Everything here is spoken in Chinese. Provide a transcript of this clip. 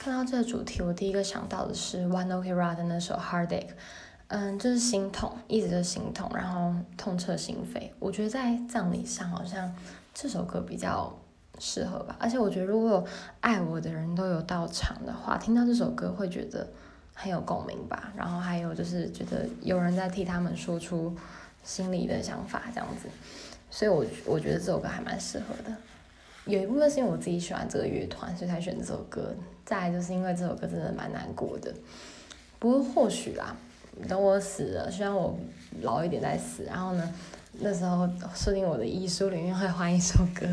看到这个主题，我第一个想到的是 One Ok Rock 的那首 Heartache，嗯，就是心痛，一直就心痛，然后痛彻心扉。我觉得在葬礼上好像这首歌比较适合吧，而且我觉得如果爱我的人都有到场的话，听到这首歌会觉得很有共鸣吧。然后还有就是觉得有人在替他们说出心里的想法这样子，所以我我觉得这首歌还蛮适合的。有一部分是因为我自己喜欢这个乐团，所以才选这首歌。再就是因为这首歌真的蛮难过的。不过或许啦，等我死了，虽然我老一点再死，然后呢，那时候设定我的遗书里面会换一首歌。